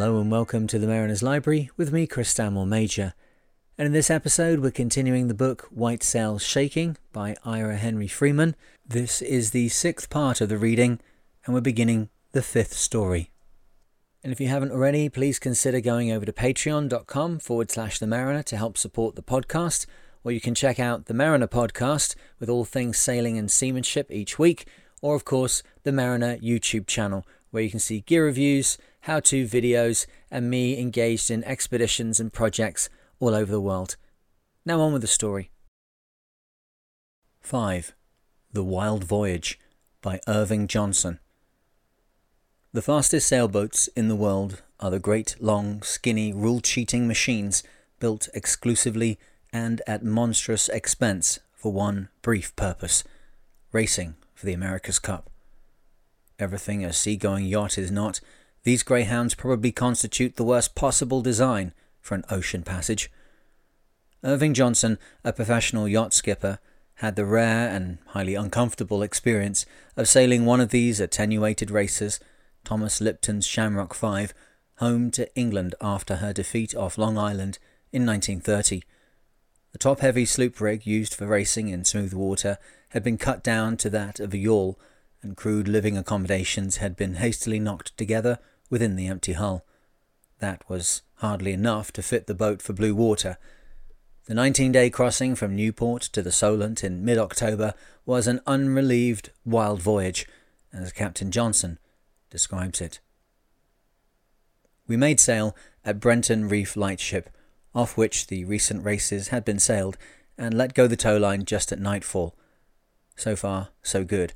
Hello and welcome to the Mariner's Library with me, Chris Stanmore Major. And in this episode, we're continuing the book White Sails Shaking by Ira Henry Freeman. This is the sixth part of the reading, and we're beginning the fifth story. And if you haven't already, please consider going over to patreon.com forward slash the mariner to help support the podcast, or you can check out the Mariner podcast with all things sailing and seamanship each week, or of course, the Mariner YouTube channel, where you can see gear reviews, how to videos, and me engaged in expeditions and projects all over the world. Now on with the story. 5. The Wild Voyage by Irving Johnson. The fastest sailboats in the world are the great, long, skinny, rule cheating machines built exclusively and at monstrous expense for one brief purpose racing for the America's Cup. Everything a seagoing yacht is not, these greyhounds probably constitute the worst possible design for an ocean passage. Irving Johnson, a professional yacht skipper, had the rare and highly uncomfortable experience of sailing one of these attenuated racers, Thomas Lipton's Shamrock Five, home to England after her defeat off Long Island in 1930. The top heavy sloop rig used for racing in smooth water had been cut down to that of a yawl, and crude living accommodations had been hastily knocked together within the empty hull. That was hardly enough to fit the boat for blue water. The 19 day crossing from Newport to the Solent in mid October was an unrelieved wild voyage, as Captain Johnson describes it. We made sail at Brenton Reef Lightship, off which the recent races had been sailed, and let go the tow line just at nightfall. So far, so good,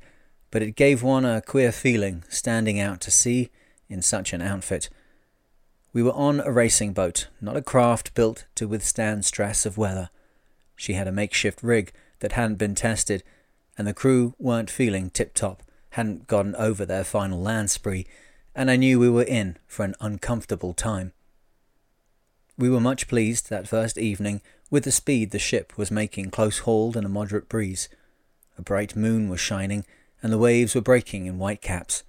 but it gave one a queer feeling standing out to sea in such an outfit. We were on a racing boat, not a craft built to withstand stress of weather. She had a makeshift rig that hadn't been tested, and the crew weren't feeling tip top, hadn't gotten over their final land spree, and I knew we were in for an uncomfortable time. We were much pleased that first evening with the speed the ship was making close hauled in a moderate breeze. A bright moon was shining, and the waves were breaking in white caps.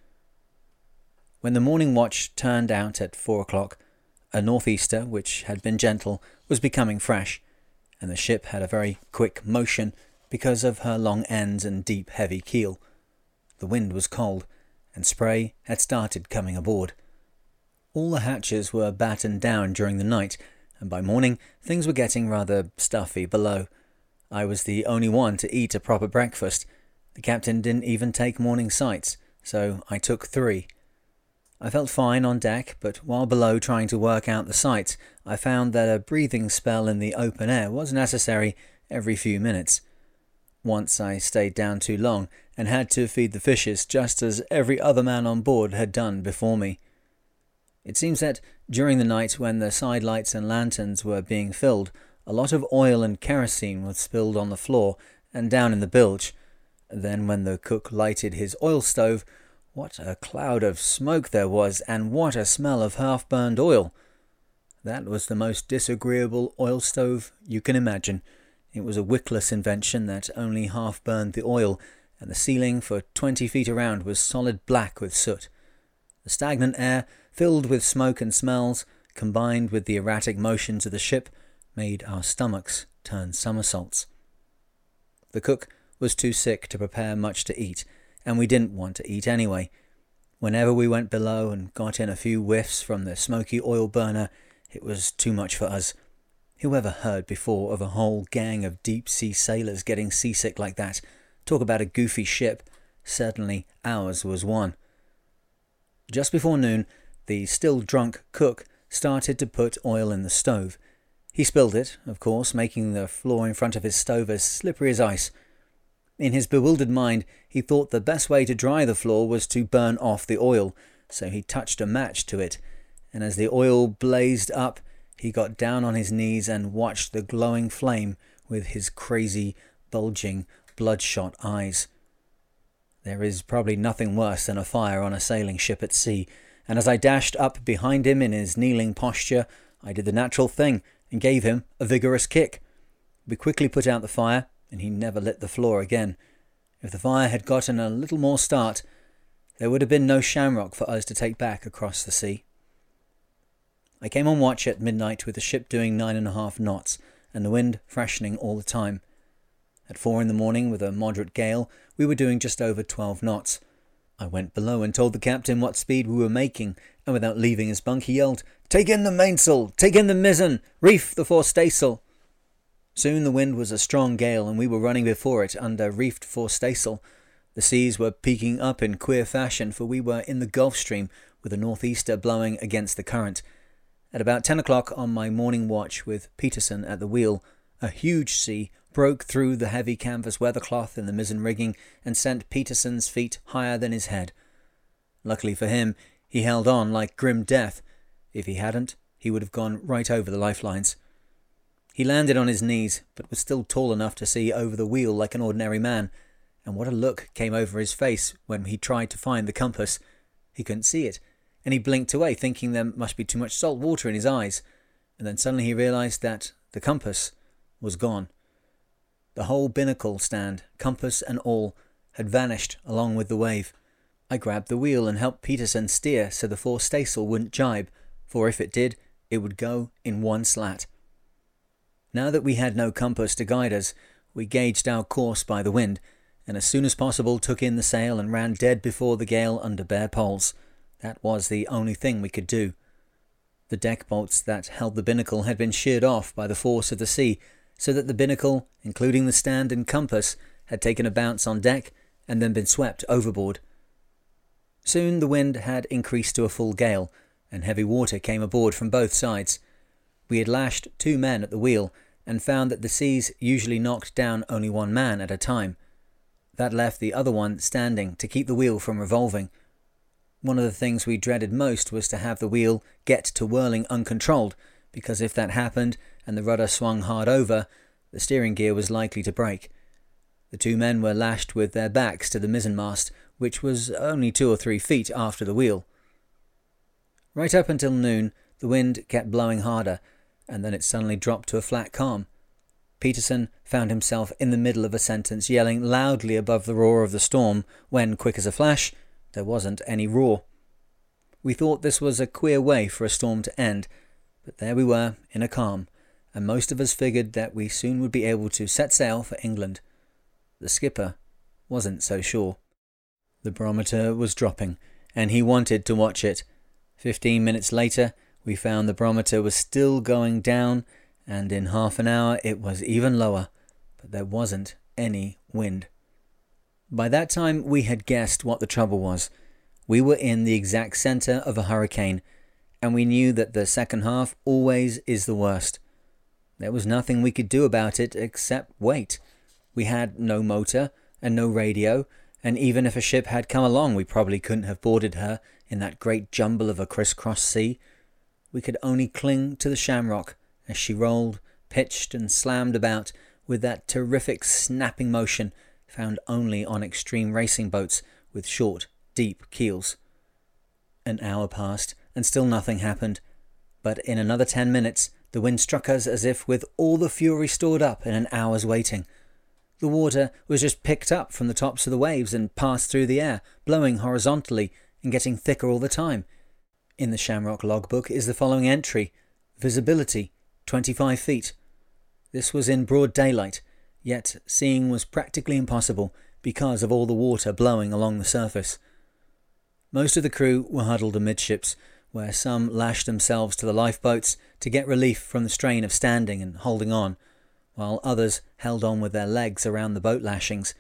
When the morning watch turned out at four o'clock, a northeaster, which had been gentle, was becoming fresh, and the ship had a very quick motion because of her long ends and deep, heavy keel. The wind was cold, and spray had started coming aboard. All the hatches were battened down during the night, and by morning things were getting rather stuffy below. I was the only one to eat a proper breakfast. The captain didn't even take morning sights, so I took three. I felt fine on deck, but while below trying to work out the sights, I found that a breathing spell in the open air was necessary every few minutes. Once I stayed down too long and had to feed the fishes just as every other man on board had done before me. It seems that during the night when the side lights and lanterns were being filled, a lot of oil and kerosene was spilled on the floor and down in the bilge. Then, when the cook lighted his oil stove, what a cloud of smoke there was, and what a smell of half burned oil! That was the most disagreeable oil stove you can imagine. It was a wickless invention that only half burned the oil, and the ceiling for twenty feet around was solid black with soot. The stagnant air, filled with smoke and smells, combined with the erratic motions of the ship, made our stomachs turn somersaults. The cook was too sick to prepare much to eat, and we didn't want to eat anyway. Whenever we went below and got in a few whiffs from the smoky oil burner, it was too much for us. Who ever heard before of a whole gang of deep sea sailors getting seasick like that? Talk about a goofy ship. Certainly ours was one. Just before noon, the still drunk cook started to put oil in the stove. He spilled it, of course, making the floor in front of his stove as slippery as ice. In his bewildered mind, he thought the best way to dry the floor was to burn off the oil, so he touched a match to it, and as the oil blazed up, he got down on his knees and watched the glowing flame with his crazy, bulging, bloodshot eyes. There is probably nothing worse than a fire on a sailing ship at sea, and as I dashed up behind him in his kneeling posture, I did the natural thing and gave him a vigorous kick. We quickly put out the fire, and he never lit the floor again. If the fire had gotten a little more start, there would have been no shamrock for us to take back across the sea. I came on watch at midnight with the ship doing nine and a half knots and the wind freshening all the time. At four in the morning, with a moderate gale, we were doing just over twelve knots. I went below and told the captain what speed we were making, and without leaving his bunk, he yelled, Take in the mainsail! Take in the mizzen! Reef the forestaysail! Soon the wind was a strong gale, and we were running before it under reefed forestaysail. The seas were peaking up in queer fashion, for we were in the Gulf Stream, with a northeaster blowing against the current. At about ten o'clock on my morning watch, with Peterson at the wheel, a huge sea broke through the heavy canvas weathercloth in the mizzen rigging and sent Peterson's feet higher than his head. Luckily for him, he held on like grim death. If he hadn't, he would have gone right over the lifelines. He landed on his knees, but was still tall enough to see over the wheel like an ordinary man, and what a look came over his face when he tried to find the compass. He couldn't see it, and he blinked away, thinking there must be too much salt water in his eyes, and then suddenly he realized that the compass was gone. The whole binnacle stand, compass and all, had vanished along with the wave. I grabbed the wheel and helped Peterson steer so the forestaysail wouldn't jibe, for if it did, it would go in one slat. Now that we had no compass to guide us, we gauged our course by the wind, and as soon as possible took in the sail and ran dead before the gale under bare poles. That was the only thing we could do. The deck bolts that held the binnacle had been sheared off by the force of the sea, so that the binnacle, including the stand and compass, had taken a bounce on deck and then been swept overboard. Soon the wind had increased to a full gale, and heavy water came aboard from both sides. We had lashed two men at the wheel, and found that the seas usually knocked down only one man at a time. That left the other one standing to keep the wheel from revolving. One of the things we dreaded most was to have the wheel get to whirling uncontrolled, because if that happened and the rudder swung hard over, the steering gear was likely to break. The two men were lashed with their backs to the mizzenmast, which was only two or three feet after the wheel. Right up until noon, the wind kept blowing harder, and then it suddenly dropped to a flat calm. Peterson found himself in the middle of a sentence, yelling loudly above the roar of the storm, when, quick as a flash, there wasn't any roar. We thought this was a queer way for a storm to end, but there we were, in a calm, and most of us figured that we soon would be able to set sail for England. The skipper wasn't so sure. The barometer was dropping, and he wanted to watch it. Fifteen minutes later, we found the barometer was still going down, and in half an hour it was even lower, but there wasn't any wind. By that time, we had guessed what the trouble was. We were in the exact center of a hurricane, and we knew that the second half always is the worst. There was nothing we could do about it except wait. We had no motor and no radio, and even if a ship had come along, we probably couldn't have boarded her in that great jumble of a crisscross sea. We could only cling to the shamrock as she rolled, pitched, and slammed about with that terrific snapping motion found only on extreme racing boats with short, deep keels. An hour passed, and still nothing happened. But in another ten minutes, the wind struck us as if with all the fury stored up in an hour's waiting. The water was just picked up from the tops of the waves and passed through the air, blowing horizontally and getting thicker all the time. In the Shamrock logbook is the following entry Visibility 25 feet. This was in broad daylight, yet seeing was practically impossible because of all the water blowing along the surface. Most of the crew were huddled amidships, where some lashed themselves to the lifeboats to get relief from the strain of standing and holding on, while others held on with their legs around the boat lashings.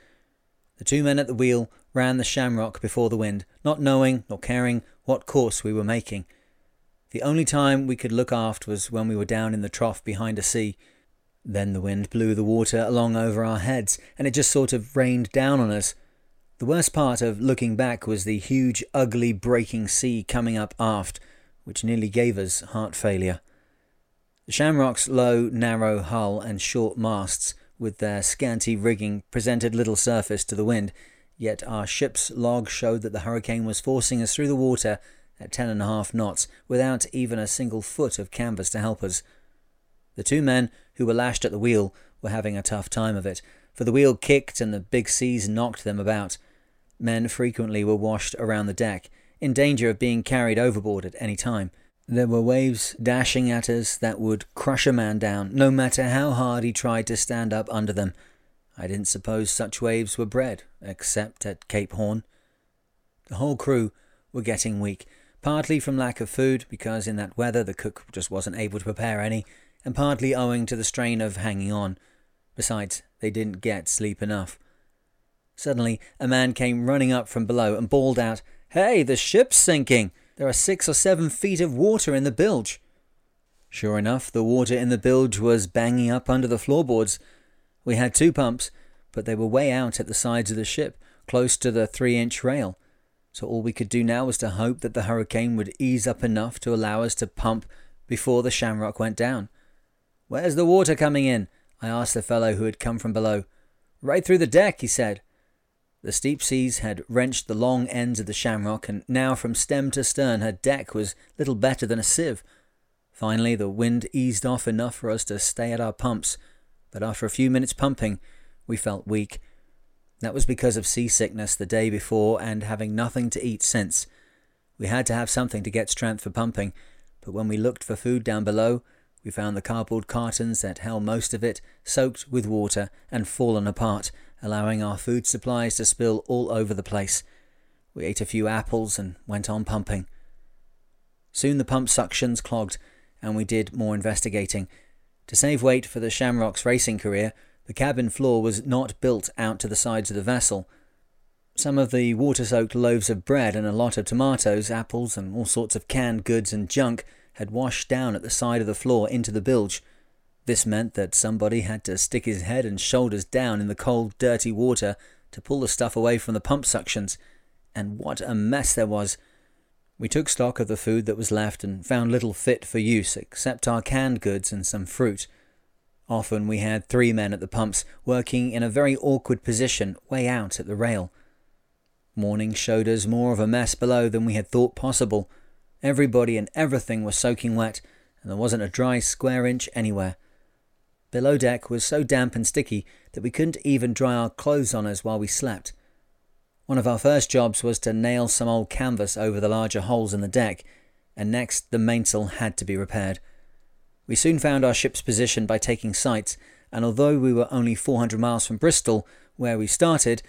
The two men at the wheel ran the shamrock before the wind, not knowing nor caring what course we were making. The only time we could look aft was when we were down in the trough behind a sea. Then the wind blew the water along over our heads, and it just sort of rained down on us. The worst part of looking back was the huge, ugly, breaking sea coming up aft, which nearly gave us heart failure. The Shamrock's low, narrow hull and short masts, with their scanty rigging, presented little surface to the wind, yet our ship's log showed that the hurricane was forcing us through the water at ten and a half knots, without even a single foot of canvas to help us. The two men who were lashed at the wheel were having a tough time of it, for the wheel kicked and the big seas knocked them about. Men frequently were washed around the deck, in danger of being carried overboard at any time. There were waves dashing at us that would crush a man down, no matter how hard he tried to stand up under them. I didn't suppose such waves were bred, except at Cape Horn. The whole crew were getting weak, partly from lack of food, because in that weather the cook just wasn't able to prepare any, and partly owing to the strain of hanging on. Besides, they didn't get sleep enough. Suddenly, a man came running up from below and bawled out, Hey, the ship's sinking! There are six or seven feet of water in the bilge. Sure enough, the water in the bilge was banging up under the floorboards. We had two pumps, but they were way out at the sides of the ship, close to the three inch rail. So all we could do now was to hope that the hurricane would ease up enough to allow us to pump before the shamrock went down. Where's the water coming in? I asked the fellow who had come from below. Right through the deck, he said. The steep seas had wrenched the long ends of the Shamrock, and now from stem to stern her deck was little better than a sieve. Finally, the wind eased off enough for us to stay at our pumps, but after a few minutes pumping, we felt weak. That was because of seasickness the day before and having nothing to eat since. We had to have something to get strength for pumping, but when we looked for food down below, we found the cardboard cartons that held most of it soaked with water and fallen apart, allowing our food supplies to spill all over the place. We ate a few apples and went on pumping. Soon the pump suctions clogged, and we did more investigating. To save weight for the Shamrock's racing career, the cabin floor was not built out to the sides of the vessel. Some of the water soaked loaves of bread and a lot of tomatoes, apples, and all sorts of canned goods and junk had washed down at the side of the floor into the bilge. This meant that somebody had to stick his head and shoulders down in the cold, dirty water to pull the stuff away from the pump suctions. And what a mess there was! We took stock of the food that was left and found little fit for use except our canned goods and some fruit. Often we had three men at the pumps, working in a very awkward position way out at the rail. Morning showed us more of a mess below than we had thought possible. Everybody and everything was soaking wet, and there wasn't a dry square inch anywhere. Below deck was so damp and sticky that we couldn't even dry our clothes on us while we slept. One of our first jobs was to nail some old canvas over the larger holes in the deck, and next the mainsail had to be repaired. We soon found our ship's position by taking sights, and although we were only 400 miles from Bristol, where we started,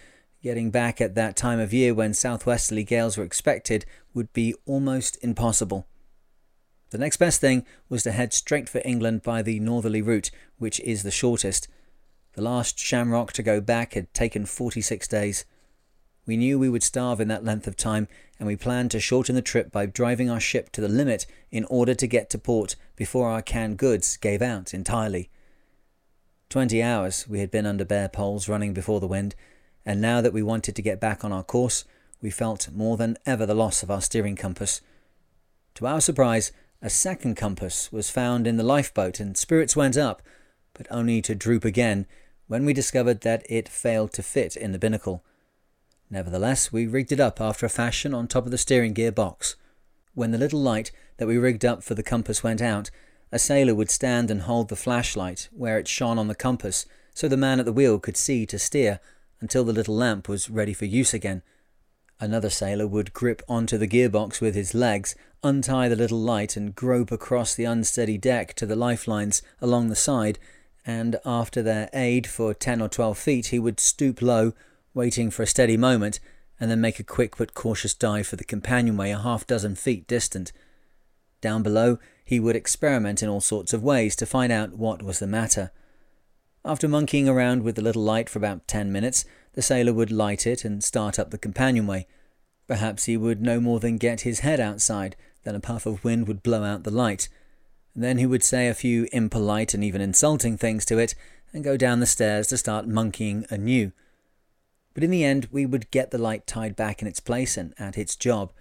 Getting back at that time of year when southwesterly gales were expected would be almost impossible. The next best thing was to head straight for England by the northerly route, which is the shortest. The last shamrock to go back had taken 46 days. We knew we would starve in that length of time, and we planned to shorten the trip by driving our ship to the limit in order to get to port before our canned goods gave out entirely. Twenty hours we had been under bare poles running before the wind, and now that we wanted to get back on our course, we felt more than ever the loss of our steering compass. To our surprise, a second compass was found in the lifeboat, and spirits went up, but only to droop again when we discovered that it failed to fit in the binnacle. Nevertheless, we rigged it up after a fashion on top of the steering gear box. When the little light that we rigged up for the compass went out, a sailor would stand and hold the flashlight where it shone on the compass so the man at the wheel could see to steer until the little lamp was ready for use again. Another sailor would grip onto the gearbox with his legs, untie the little light, and grope across the unsteady deck to the lifelines along the side, and after their aid for ten or twelve feet, he would stoop low, waiting for a steady moment, and then make a quick but cautious dive for the companionway a half dozen feet distant. Down below, he would experiment in all sorts of ways to find out what was the matter. After monkeying around with the little light for about ten minutes, the sailor would light it and start up the companionway. Perhaps he would no more than get his head outside, then a puff of wind would blow out the light. Then he would say a few impolite and even insulting things to it, and go down the stairs to start monkeying anew. But in the end, we would get the light tied back in its place and at its job.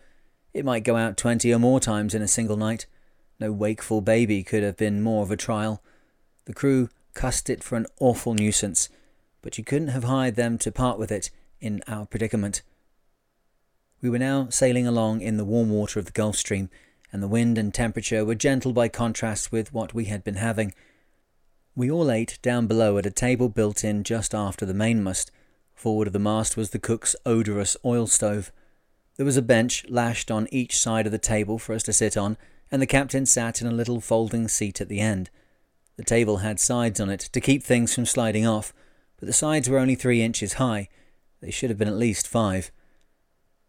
It might go out twenty or more times in a single night. No wakeful baby could have been more of a trial. The crew cussed it for an awful nuisance, but you couldn't have hired them to part with it in our predicament. We were now sailing along in the warm water of the Gulf Stream, and the wind and temperature were gentle by contrast with what we had been having. We all ate down below at a table built in just after the mainmast. Forward of the mast was the cook's odorous oil stove. There was a bench lashed on each side of the table for us to sit on, and the captain sat in a little folding seat at the end. The table had sides on it to keep things from sliding off, but the sides were only three inches high. They should have been at least five.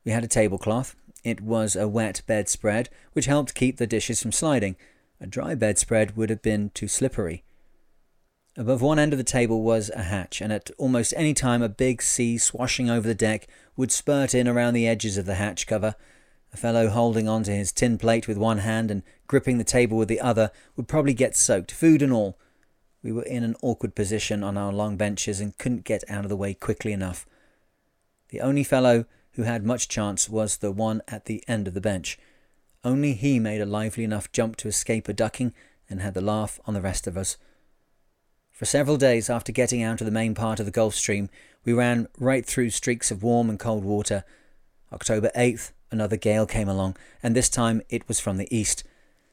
We had a tablecloth. It was a wet bedspread, which helped keep the dishes from sliding. A dry bedspread would have been too slippery. Above one end of the table was a hatch, and at almost any time a big sea swashing over the deck would spurt in around the edges of the hatch cover. A fellow holding on to his tin plate with one hand and gripping the table with the other would probably get soaked, food and all. We were in an awkward position on our long benches and couldn't get out of the way quickly enough. The only fellow who had much chance was the one at the end of the bench. Only he made a lively enough jump to escape a ducking and had the laugh on the rest of us. For several days after getting out of the main part of the Gulf Stream, we ran right through streaks of warm and cold water. October 8th, another gale came along, and this time it was from the east.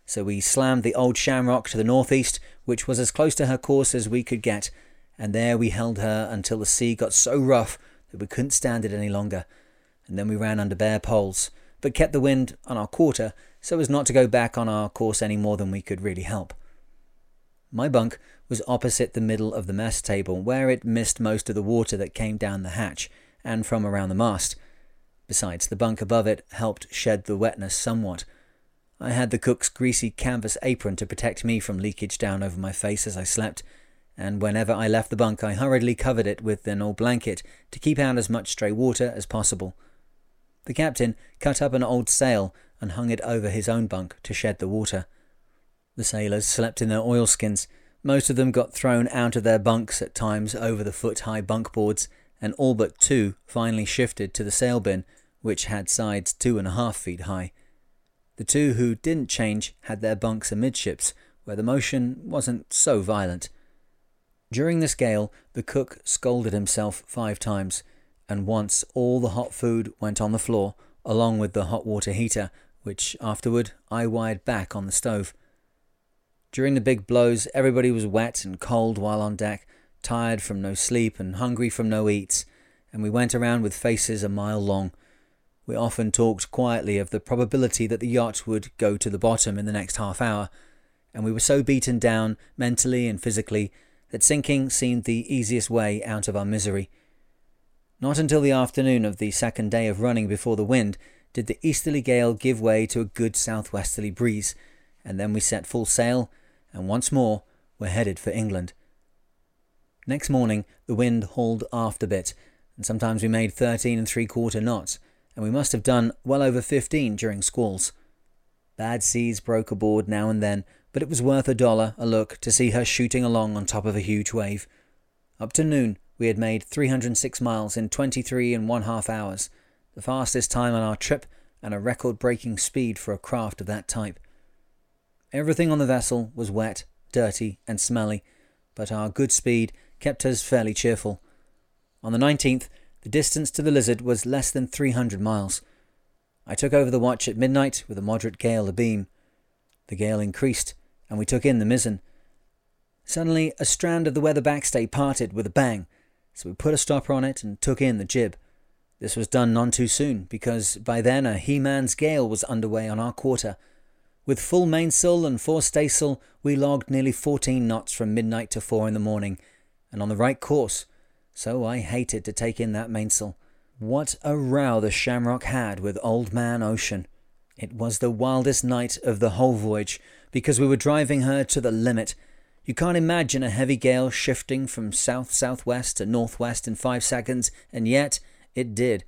So we slammed the old Shamrock to the northeast, which was as close to her course as we could get, and there we held her until the sea got so rough that we couldn't stand it any longer, and then we ran under bare poles, but kept the wind on our quarter so as not to go back on our course any more than we could really help. My bunk was opposite the middle of the mess table, where it missed most of the water that came down the hatch and from around the mast. Besides, the bunk above it helped shed the wetness somewhat. I had the cook's greasy canvas apron to protect me from leakage down over my face as I slept, and whenever I left the bunk, I hurriedly covered it with an old blanket to keep out as much stray water as possible. The captain cut up an old sail and hung it over his own bunk to shed the water. The sailors slept in their oilskins. Most of them got thrown out of their bunks at times over the foot high bunk boards, and all but two finally shifted to the sail bin, which had sides two and a half feet high. The two who didn't change had their bunks amidships, where the motion wasn't so violent. During this gale, the cook scolded himself five times, and once all the hot food went on the floor, along with the hot water heater, which afterward I wired back on the stove. During the big blows, everybody was wet and cold while on deck, tired from no sleep and hungry from no eats, and we went around with faces a mile long. We often talked quietly of the probability that the yacht would go to the bottom in the next half hour, and we were so beaten down, mentally and physically, that sinking seemed the easiest way out of our misery. Not until the afternoon of the second day of running before the wind did the easterly gale give way to a good southwesterly breeze, and then we set full sail, and once more were headed for England. Next morning the wind hauled aft a bit, and sometimes we made thirteen and three quarter knots, and we must have done well over fifteen during squalls. Bad seas broke aboard now and then, but it was worth a dollar a look to see her shooting along on top of a huge wave. Up to noon, we had made 306 miles in 23 and one half hours, the fastest time on our trip and a record breaking speed for a craft of that type. Everything on the vessel was wet, dirty, and smelly, but our good speed kept us fairly cheerful. On the 19th, the distance to the Lizard was less than 300 miles. I took over the watch at midnight with a moderate gale abeam. The gale increased, and we took in the mizzen. Suddenly, a strand of the weather backstay parted with a bang, so we put a stopper on it and took in the jib. This was done none too soon, because by then a he-man's gale was underway on our quarter. With full mainsail and fore staysail, we logged nearly 14 knots from midnight to four in the morning, and on the right course, so I hated to take in that mainsail. What a row the Shamrock had with Old Man Ocean. It was the wildest night of the whole voyage, because we were driving her to the limit. You can't imagine a heavy gale shifting from south southwest to northwest in five seconds, and yet it did.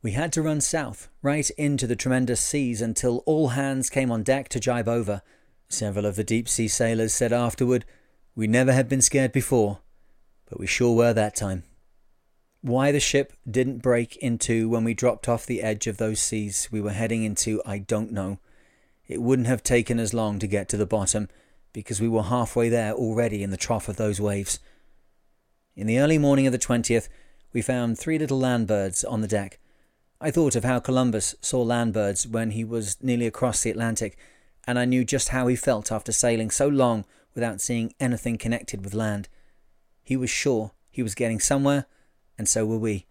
We had to run south, right into the tremendous seas, until all hands came on deck to jibe over. Several of the deep sea sailors said afterward, We never had been scared before, but we sure were that time. Why the ship didn't break in two when we dropped off the edge of those seas we were heading into, I don't know. It wouldn't have taken as long to get to the bottom, because we were halfway there already in the trough of those waves. In the early morning of the 20th, we found three little land birds on the deck. I thought of how Columbus saw land birds when he was nearly across the Atlantic, and I knew just how he felt after sailing so long without seeing anything connected with land. He was sure he was getting somewhere, and so were we.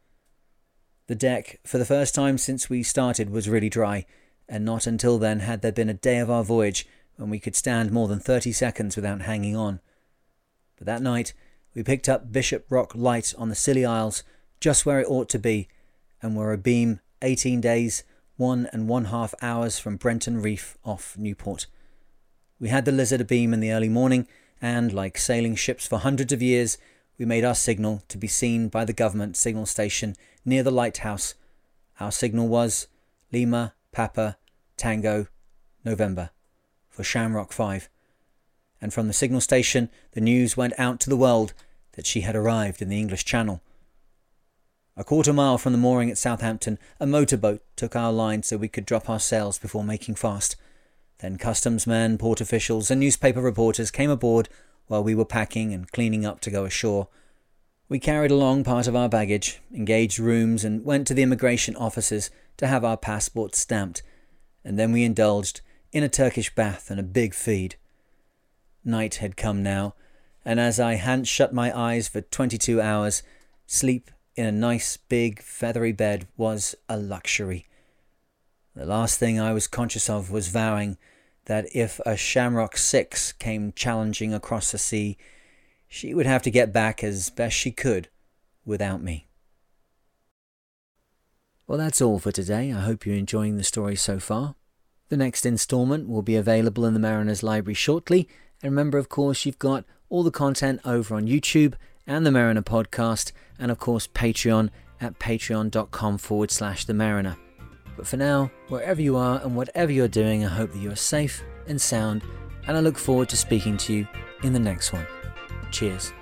The deck, for the first time since we started, was really dry, and not until then had there been a day of our voyage when we could stand more than 30 seconds without hanging on. But that night, we picked up Bishop Rock Light on the Scilly Isles, just where it ought to be, and were abeam 18 days, one and one half hours from Brenton Reef off Newport. We had the Lizard abeam in the early morning, and, like sailing ships for hundreds of years, we made our signal to be seen by the government signal station near the lighthouse. Our signal was Lima, Papa, Tango, November for Shamrock 5. And from the signal station, the news went out to the world that she had arrived in the English Channel. A quarter mile from the mooring at Southampton, a motorboat took our line so we could drop our sails before making fast. Then customs men, port officials, and newspaper reporters came aboard while we were packing and cleaning up to go ashore. We carried along part of our baggage, engaged rooms, and went to the immigration offices to have our passports stamped, and then we indulged in a Turkish bath and a big feed. Night had come now, and as I hadn't shut my eyes for twenty two hours, sleep in a nice big feathery bed was a luxury. The last thing I was conscious of was vowing that if a Shamrock Six came challenging across the sea, she would have to get back as best she could without me. Well, that's all for today. I hope you're enjoying the story so far. The next instalment will be available in the Mariner's Library shortly. And remember, of course, you've got all the content over on YouTube and the Mariner podcast, and of course, Patreon at patreon.com forward slash the Mariner. But for now, wherever you are and whatever you're doing, I hope that you are safe and sound, and I look forward to speaking to you in the next one. Cheers.